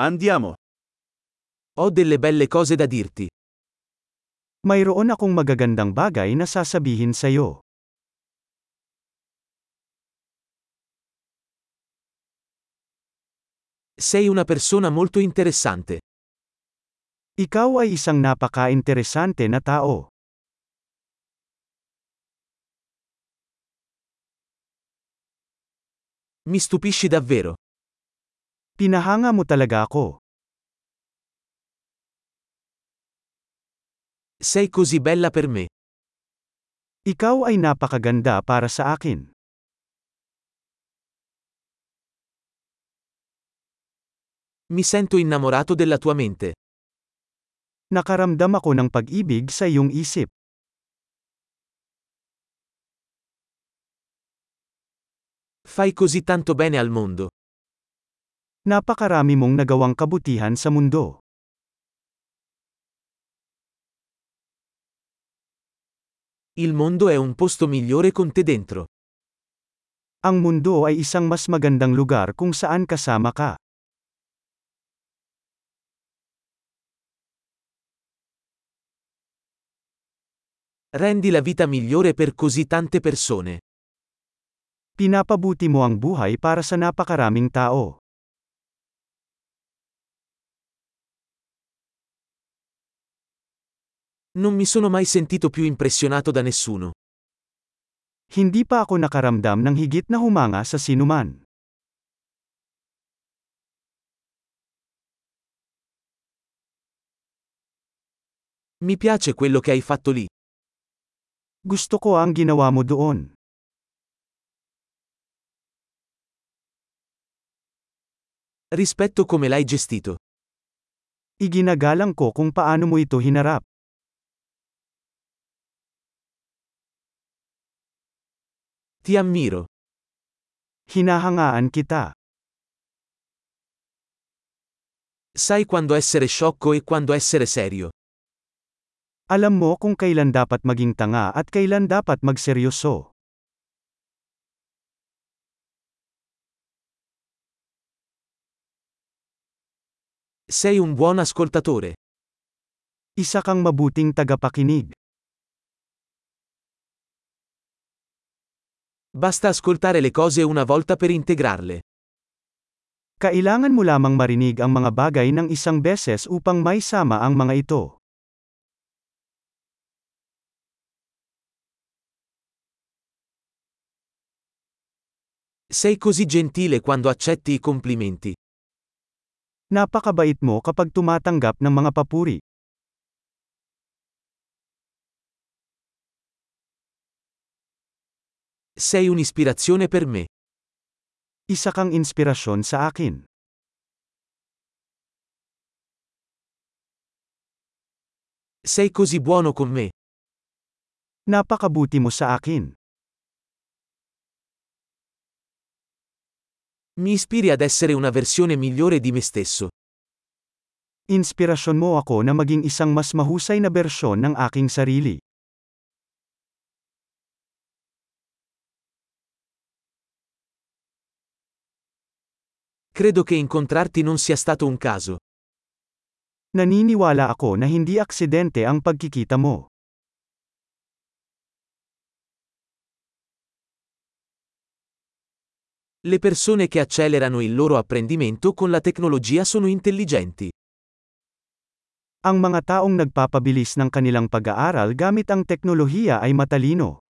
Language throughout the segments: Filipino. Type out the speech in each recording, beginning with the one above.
Andiamo. Ho delle belle cose da dirti. Mayroon akong magagandang bagay na sasabihin sa'yo. Sei una persona molto interessante. Ikaw ay isang napaka-interesante na tao. Mi stupisci davvero. Pinahanga mo talaga ako. Sei così bella per me. Ikaw ay napakaganda para sa akin. Mi sento innamorato della tua mente. Nakaramdam ako ng pag-ibig sa iyong isip. Fai così tanto bene al mondo. Napakarami mong nagawang kabutihan sa mundo. Il mondo è un posto migliore con te dentro. Ang mundo ay isang mas magandang lugar kung saan kasama ka. Rendi la vita migliore per così tante persone. Pinapabuti mo ang buhay para sa napakaraming tao. Non mi sono mai sentito più impressionato da nessuno. Hindi pa ako nakaramdam ng higit na humanga sa sinuman. Mi piace quello che hai fatto lì. Gusto ko ang ginawa mo doon. Rispetto come l'hai gestito. Iginagalang ko kung paano mo ito hinarap. Ti ammiro. Hinahangaan kita. Sai quando essere sciocco e quando essere serio. Alam mo kung kailan dapat maging tanga at kailan dapat magseryoso. Sei un buon ascoltatore. Isa kang mabuting tagapakinig. Basta ascoltare le cose una volta per integrarle. Kailangan mo lamang marinig ang mga bagay ng isang beses upang may sama ang mga ito. Sei così gentile quando accetti i complimenti. Napakabait mo kapag tumatanggap ng mga papuri. Sei un'ispirazione per me. Isa kang inspirasyon sa akin. Sei così buono con me. Napakabuti mo sa akin. Mi ispiri ad essere una versione migliore di me stesso. Inspirasyon mo ako na maging isang mas mahusay na bersyon ng aking sarili. Credo che incontrarti non sia stato un caso. Naniniwala ako na hindi aksidente ang pagkikita mo. Le persone che accelerano il loro apprendimento con la tecnologia sono intelligenti. Ang mga taong nagpapabilis ng kanilang pag-aaral gamit ang teknolohiya ay matalino.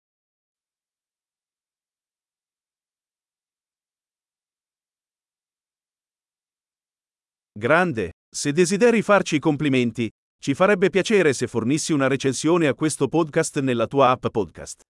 Grande. Se desideri farci i complimenti, ci farebbe piacere se fornissi una recensione a questo podcast nella tua app podcast.